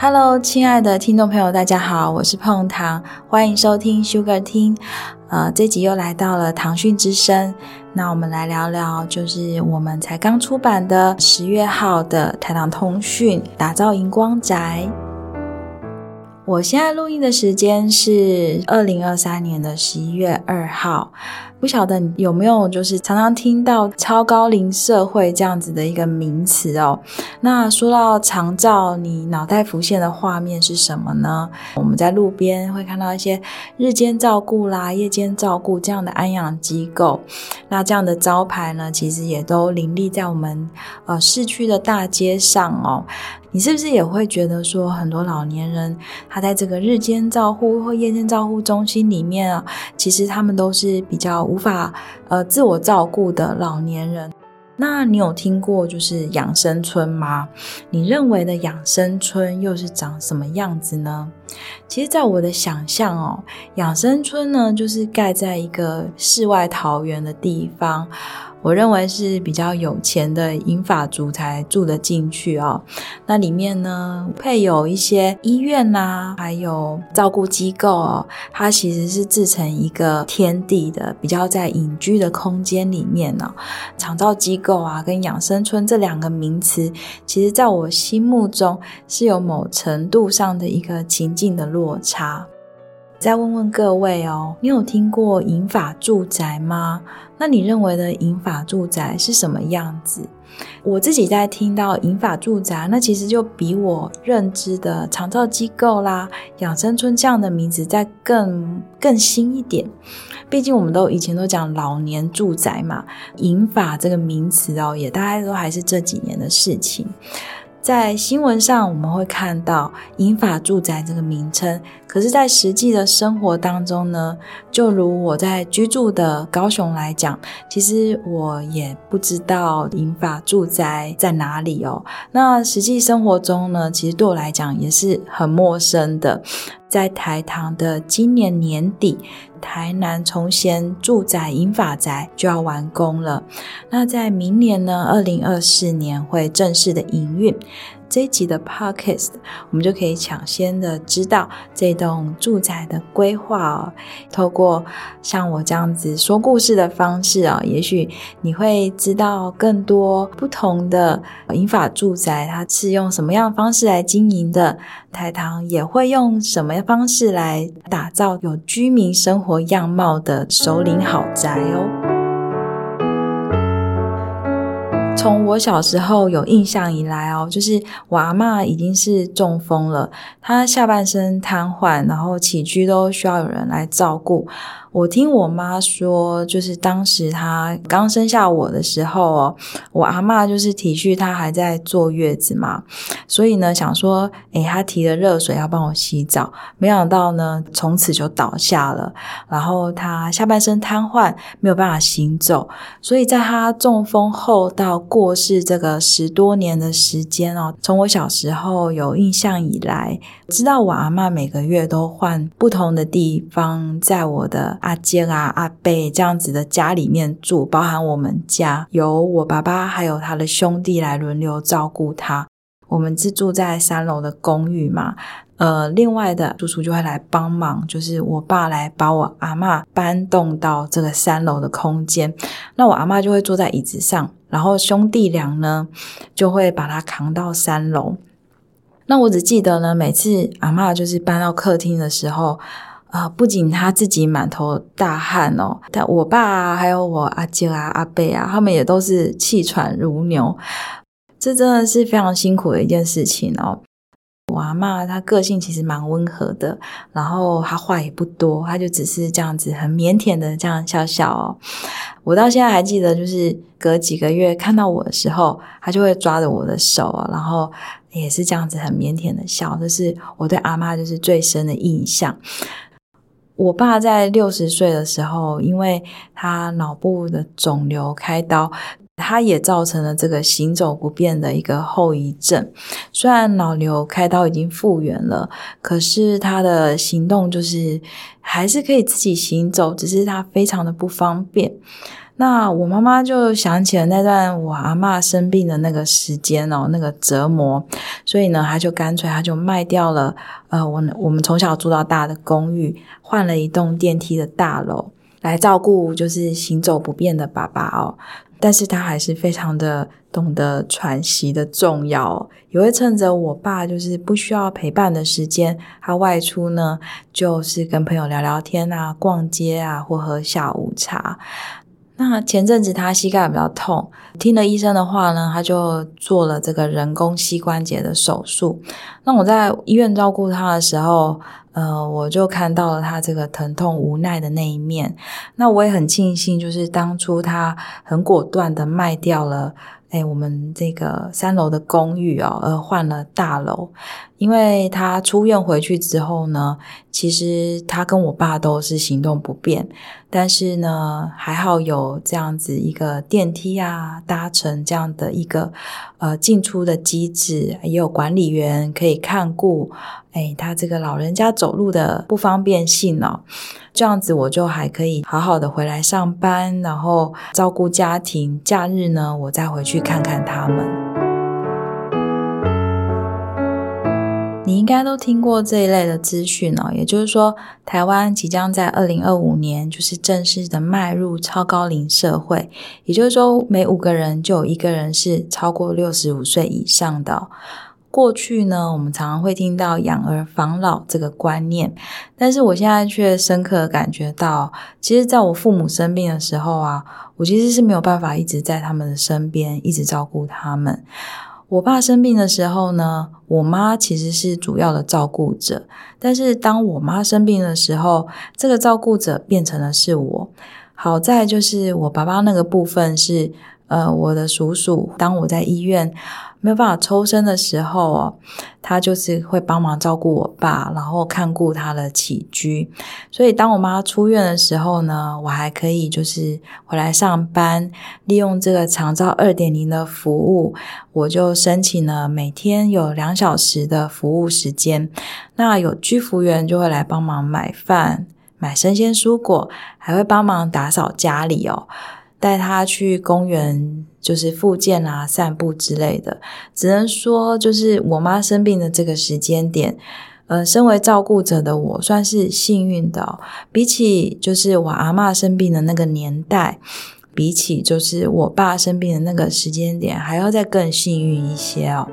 Hello，亲爱的听众朋友，大家好，我是碰糖，欢迎收听 Sugar 听。呃，这集又来到了糖讯之声，那我们来聊聊，就是我们才刚出版的十月号的台糖通讯，打造荧光宅。我现在录音的时间是二零二三年的十一月二号，不晓得你有没有就是常常听到超高龄社会这样子的一个名词哦。那说到长照，你脑袋浮现的画面是什么呢？我们在路边会看到一些日间照顾啦、夜间照顾这样的安养机构，那这样的招牌呢，其实也都林立在我们呃市区的大街上哦。你是不是也会觉得说，很多老年人他在这个日间照护或夜间照护中心里面啊，其实他们都是比较无法呃自我照顾的老年人。那你有听过就是养生村吗？你认为的养生村又是长什么样子呢？其实，在我的想象哦，养生村呢，就是盖在一个世外桃源的地方。我认为是比较有钱的银发族才住得进去哦。那里面呢，配有一些医院呐，还有照顾机构哦。它其实是制成一个天地的，比较在隐居的空间里面呢。长照机构啊，跟养生村这两个名词，其实在我心目中是有某程度上的一个情境的落差。再问问各位哦，你有听过银发住宅吗？那你认为的银发住宅是什么样子？我自己在听到银发住宅，那其实就比我认知的长照机构啦、养生村这样的名字再更更新一点。毕竟我们都以前都讲老年住宅嘛，银发这个名词哦，也大概都还是这几年的事情。在新闻上，我们会看到“银发住宅”这个名称，可是，在实际的生活当中呢，就如我在居住的高雄来讲，其实我也不知道银发住宅在哪里哦。那实际生活中呢，其实对我来讲也是很陌生的。在台糖的今年年底，台南崇贤住宅银发宅就要完工了。那在明年呢，二零二四年会正式的营运。这一集的 Podcast，我们就可以抢先的知道这栋住宅的规划哦。透过像我这样子说故事的方式啊，也许你会知道更多不同的银法住宅，它是用什么样的方式来经营的。台糖也会用什么方式来打造有居民生活样貌的首领好宅哦。从我小时候有印象以来哦，就是我阿嬷已经是中风了，她下半身瘫痪，然后起居都需要有人来照顾。我听我妈说，就是当时她刚生下我的时候哦，我阿嬷就是体恤她还在坐月子嘛，所以呢想说，诶，她提了热水要帮我洗澡，没想到呢从此就倒下了，然后她下半身瘫痪，没有办法行走，所以在她中风后到过世这个十多年的时间哦，从我小时候有印象以来，知道我阿嬷每个月都换不同的地方，在我的。阿姐啊，阿贝这样子的家里面住，包含我们家由我爸爸还有他的兄弟来轮流照顾他。我们是住在三楼的公寓嘛，呃，另外的叔叔就会来帮忙，就是我爸来把我阿嬷搬动到这个三楼的空间。那我阿嬷就会坐在椅子上，然后兄弟俩呢就会把他扛到三楼。那我只记得呢，每次阿嬷就是搬到客厅的时候。啊、不仅他自己满头大汗哦，但我爸啊，还有我阿姐啊、阿伯啊，他们也都是气喘如牛。这真的是非常辛苦的一件事情哦。我阿妈她个性其实蛮温和的，然后她话也不多，她就只是这样子很腼腆的这样笑笑哦。我到现在还记得，就是隔几个月看到我的时候，她就会抓着我的手，然后也是这样子很腼腆的笑，这是我对阿妈就是最深的印象。我爸在六十岁的时候，因为他脑部的肿瘤开刀，他也造成了这个行走不便的一个后遗症。虽然脑瘤开刀已经复原了，可是他的行动就是还是可以自己行走，只是他非常的不方便。那我妈妈就想起了那段我阿妈生病的那个时间哦，那个折磨，所以呢，她就干脆她就卖掉了呃，我我们从小住到大的公寓，换了一栋电梯的大楼来照顾就是行走不便的爸爸哦。但是她还是非常的懂得喘息的重要，也会趁着我爸就是不需要陪伴的时间，他外出呢，就是跟朋友聊聊天啊，逛街啊，或喝下午茶。那前阵子他膝盖比较痛，听了医生的话呢，他就做了这个人工膝关节的手术。那我在医院照顾他的时候，呃，我就看到了他这个疼痛无奈的那一面。那我也很庆幸，就是当初他很果断的卖掉了。哎，我们这个三楼的公寓哦，而换了大楼。因为他出院回去之后呢，其实他跟我爸都是行动不便，但是呢，还好有这样子一个电梯啊，搭乘这样的一个呃进出的机制，也有管理员可以看顾。哎，他这个老人家走路的不方便性哦，这样子我就还可以好好的回来上班，然后照顾家庭。假日呢，我再回去看看他们。该都听过这一类的资讯哦，也就是说，台湾即将在二零二五年就是正式的迈入超高龄社会，也就是说，每五个人就有一个人是超过六十五岁以上的。过去呢，我们常常会听到养儿防老这个观念，但是我现在却深刻感觉到，其实在我父母生病的时候啊，我其实是没有办法一直在他们的身边，一直照顾他们。我爸生病的时候呢，我妈其实是主要的照顾者。但是当我妈生病的时候，这个照顾者变成了是我。好在就是我爸爸那个部分是，呃，我的叔叔。当我在医院，没有办法抽身的时候哦，他就是会帮忙照顾我爸，然后看顾他的起居。所以当我妈出院的时候呢，我还可以就是回来上班，利用这个长照二点零的服务，我就申请了每天有两小时的服务时间。那有居服员就会来帮忙买饭、买生鲜蔬果，还会帮忙打扫家里哦。带他去公园，就是复健啊、散步之类的。只能说，就是我妈生病的这个时间点，呃，身为照顾者的我算是幸运的。比起就是我阿嬷生病的那个年代，比起就是我爸生病的那个时间点，还要再更幸运一些哦。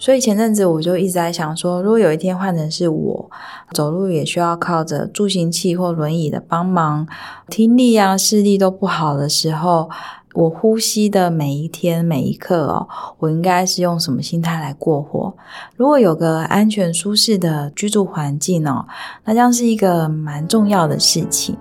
所以前阵子我就一直在想说，如果有一天换成是我，走路也需要靠着助行器或轮椅的帮忙，听力啊、视力都不好的时候，我呼吸的每一天每一刻哦，我应该是用什么心态来过活？如果有个安全舒适的居住环境哦，那将是一个蛮重要的事情。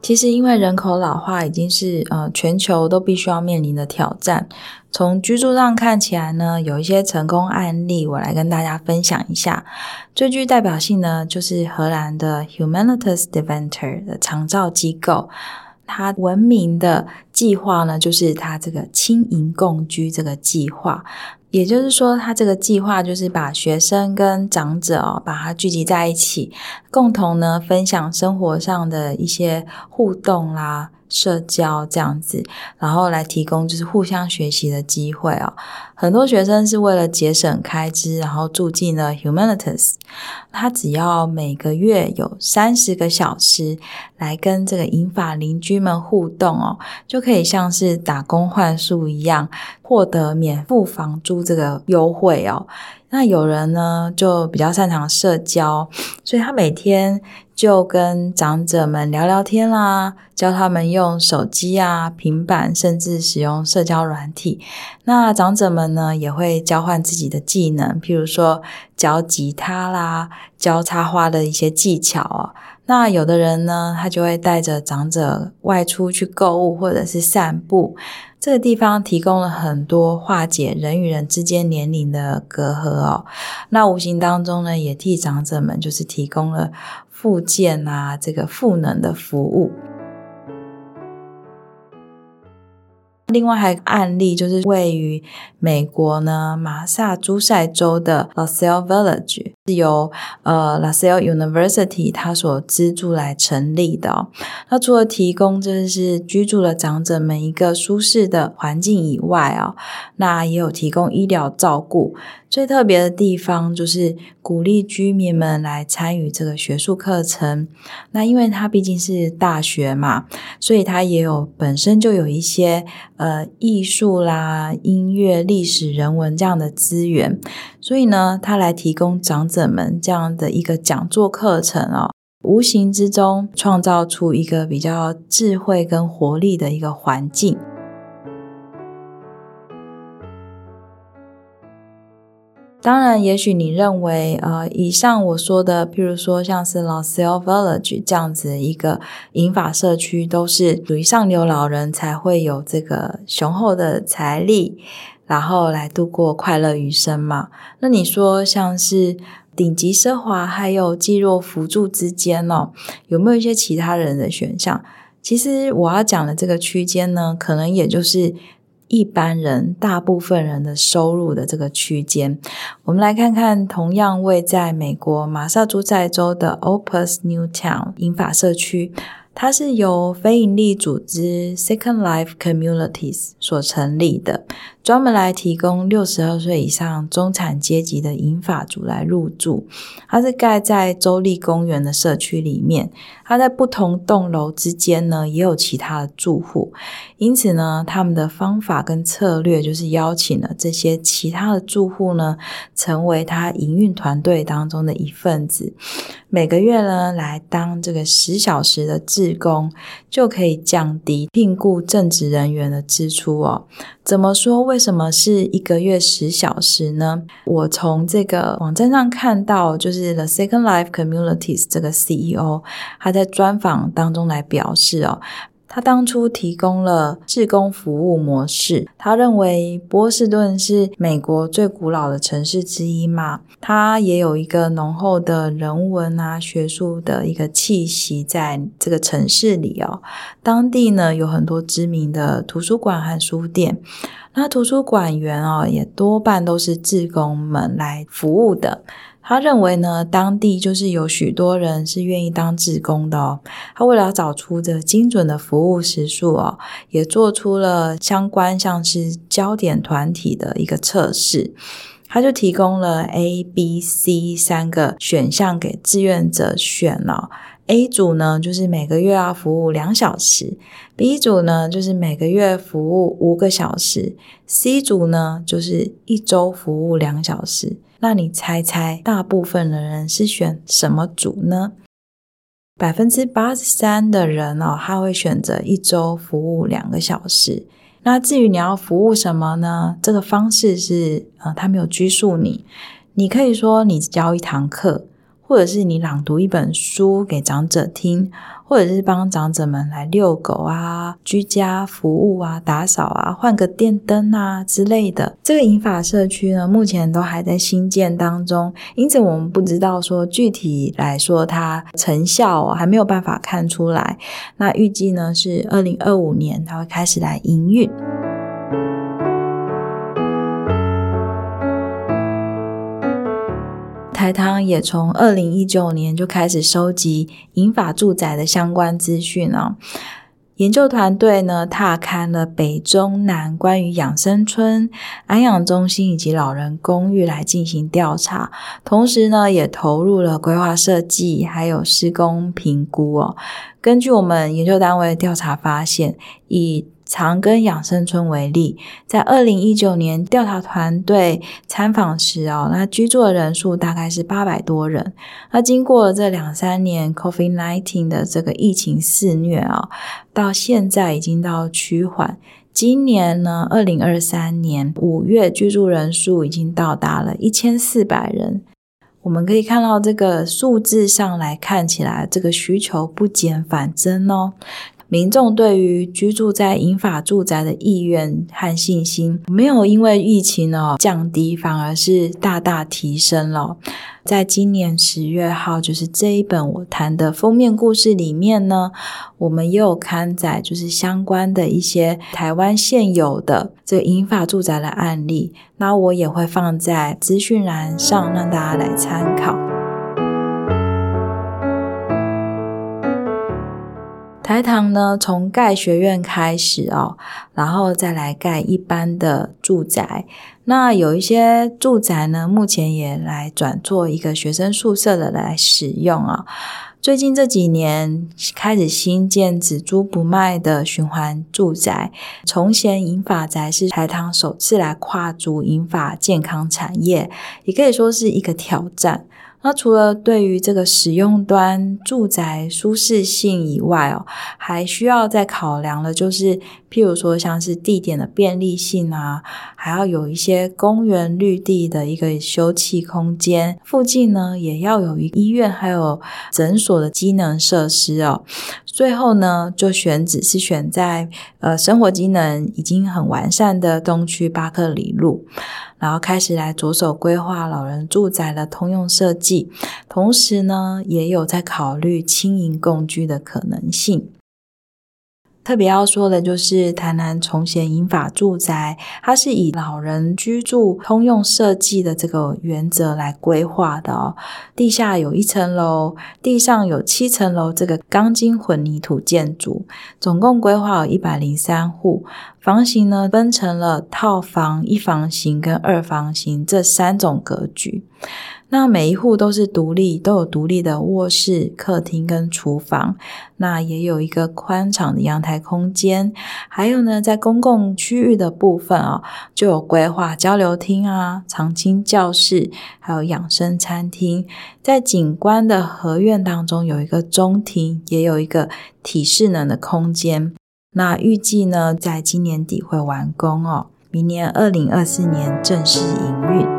其实，因为人口老化已经是呃全球都必须要面临的挑战。从居住上看起来呢，有一些成功案例，我来跟大家分享一下。最具代表性呢，就是荷兰的 Humanitas Deventer 的长照机构，它闻名的计划呢，就是它这个青银共居这个计划。也就是说，他这个计划就是把学生跟长者哦，把它聚集在一起，共同呢分享生活上的一些互动啦。社交这样子，然后来提供就是互相学习的机会哦。很多学生是为了节省开支，然后住进了 Humanitas。他只要每个月有三十个小时来跟这个银发邻居们互动哦，就可以像是打工换宿一样，获得免付房租这个优惠哦。那有人呢就比较擅长社交，所以他每天就跟长者们聊聊天啦，教他们用手机啊、平板，甚至使用社交软体。那长者们呢也会交换自己的技能，譬如说教吉他啦、教插花的一些技巧哦。那有的人呢，他就会带着长者外出去购物或者是散步。这个地方提供了很多化解人与人之间年龄的隔阂哦，那无形当中呢，也替长者们就是提供了复健啊，这个赋能的服务。另外还有一个案例就是位于美国呢马萨诸塞州的 LaSalle Village，是由呃 La s a l e University 它所资助来成立的哦。那除了提供就是居住的长者们一个舒适的环境以外哦，那也有提供医疗照顾。最特别的地方就是鼓励居民们来参与这个学术课程。那因为它毕竟是大学嘛，所以它也有本身就有一些呃艺术啦、音乐、历史、人文这样的资源。所以呢，他来提供长者们这样的一个讲座课程哦，无形之中创造出一个比较智慧跟活力的一个环境。当然，也许你认为，呃，以上我说的，譬如说像是 LaSalle Village 这样子一个银发社区，都是属于上流老人才会有这个雄厚的财力，然后来度过快乐余生嘛。那你说，像是顶级奢华还有肌肉辅助之间哦，有没有一些其他人的选项？其实我要讲的这个区间呢，可能也就是。一般人，大部分人的收入的这个区间，我们来看看同样位在美国马萨诸塞州的 Opus Newtown 银发社区。它是由非营利组织 Second Life Communities 所成立的，专门来提供六十二岁以上中产阶级的银发族来入住。它是盖在州立公园的社区里面，它在不同栋楼之间呢也有其他的住户，因此呢，他们的方法跟策略就是邀请了这些其他的住户呢，成为他营运团队当中的一份子。每个月呢，来当这个十小时的志工，就可以降低聘雇正职人员的支出哦。怎么说？为什么是一个月十小时呢？我从这个网站上看到，就是 The Second Life Communities 这个 CEO，他在专访当中来表示哦。他当初提供了志工服务模式。他认为波士顿是美国最古老的城市之一嘛，它也有一个浓厚的人文啊、学术的一个气息在这个城市里哦。当地呢有很多知名的图书馆和书店，那图书馆员哦也多半都是志工们来服务的。他认为呢，当地就是有许多人是愿意当志工的哦。他为了找出这精准的服务时数哦，也做出了相关像是焦点团体的一个测试。他就提供了 A、B、C 三个选项给志愿者选了。A 组呢，就是每个月要服务两小时；B 组呢，就是每个月服务五个小时；C 组呢，就是一周服务两小时。那你猜猜，大部分的人是选什么组呢？百分之八十三的人哦，他会选择一周服务两个小时。那至于你要服务什么呢？这个方式是，呃，他没有拘束你，你可以说你教一堂课。或者是你朗读一本书给长者听，或者是帮长者们来遛狗啊、居家服务啊、打扫啊、换个电灯啊之类的。这个银发社区呢，目前都还在兴建当中，因此我们不知道说具体来说它成效还没有办法看出来。那预计呢是二零二五年它会开始来营运。台汤也从二零一九年就开始收集银发住宅的相关资讯啊。研究团队呢，踏勘了北中南关于养生村、安养中心以及老人公寓来进行调查，同时呢，也投入了规划设计还有施工评估哦。根据我们研究单位的调查发现，以长庚养生村为例，在二零一九年调查团队参访时哦，那居住的人数大概是八百多人。那经过了这两三年 COVID-19 的这个疫情肆虐啊，到现在已经到趋缓。今年呢，二零二三年五月居住人数已经到达了一千四百人。我们可以看到这个数字上来看起来，这个需求不减反增哦。民众对于居住在银发住宅的意愿和信心，没有因为疫情哦降低，反而是大大提升了。在今年十月号，就是这一本我谈的封面故事里面呢，我们也有刊载，就是相关的一些台湾现有的这银发住宅的案例，那我也会放在资讯栏上，让大家来参考。台糖呢，从盖学院开始哦，然后再来盖一般的住宅。那有一些住宅呢，目前也来转做一个学生宿舍的来使用啊。最近这几年开始新建只租不卖的循环住宅，从前银发宅是台糖首次来跨足银发健康产业，也可以说是一个挑战。那除了对于这个使用端住宅舒适性以外哦，还需要再考量的就是，譬如说像是地点的便利性啊，还要有一些公园绿地的一个休憩空间，附近呢也要有医院还有诊所的机能设施哦。最后呢，就选址是选在呃生活机能已经很完善的东区巴克里路。然后开始来着手规划老人住宅的通用设计，同时呢，也有在考虑轻盈共居的可能性。特别要说的就是台南崇贤银法住宅，它是以老人居住通用设计的这个原则来规划的哦。地下有一层楼，地上有七层楼，这个钢筋混凝土建筑，总共规划有一百零三户，房型呢分成了套房、一房型跟二房型这三种格局。那每一户都是独立，都有独立的卧室、客厅跟厨房，那也有一个宽敞的阳台空间。还有呢，在公共区域的部分啊，就有规划交流厅啊、常青教室，还有养生餐厅。在景观的合院当中，有一个中庭，也有一个体适能的空间。那预计呢，在今年底会完工哦，明年二零二四年正式营运。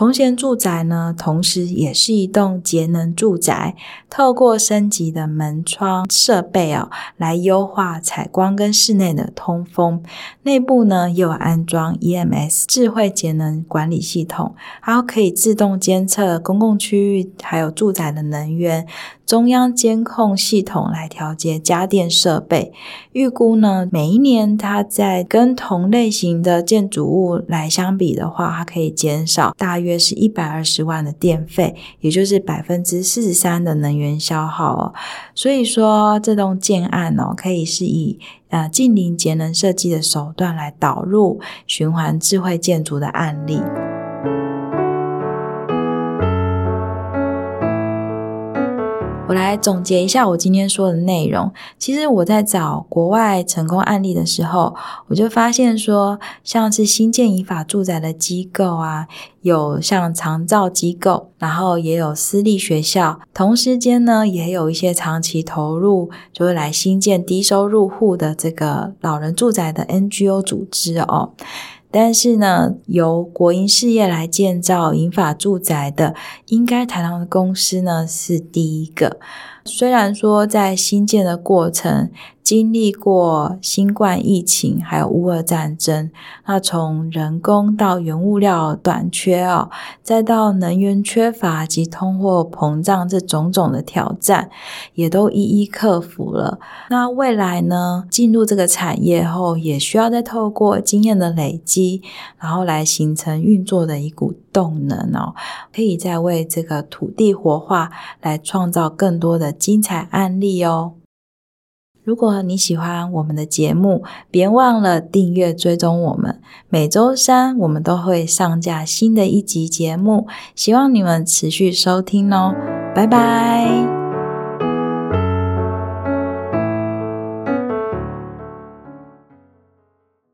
同贤住宅呢，同时也是一栋节能住宅，透过升级的门窗设备哦，来优化采光跟室内的通风。内部呢，又安装 EMS 智慧节能管理系统，然后可以自动监测公共区域还有住宅的能源。中央监控系统来调节家电设备，预估呢，每一年它在跟同类型的建筑物来相比的话，它可以减少大约是一百二十万的电费，也就是百分之四十三的能源消耗哦。所以说，这栋建案哦，可以是以呃近邻节能设计的手段来导入循环智慧建筑的案例。我来总结一下我今天说的内容。其实我在找国外成功案例的时候，我就发现说，像是新建银发住宅的机构啊，有像长照机构，然后也有私立学校，同时间呢，也有一些长期投入，就是来新建低收入户的这个老人住宅的 NGO 组织哦。但是呢，由国营事业来建造银发住宅的，应该台糖的公司呢是第一个。虽然说在新建的过程，经历过新冠疫情，还有乌俄战争，那从人工到原物料短缺哦，再到能源缺乏及通货膨胀这种种的挑战，也都一一克服了。那未来呢，进入这个产业后，也需要再透过经验的累积，然后来形成运作的一股动能哦，可以再为这个土地活化来创造更多的精彩案例哦。如果你喜欢我们的节目，别忘了订阅追踪我们。每周三我们都会上架新的一集节目，希望你们持续收听哦。拜拜。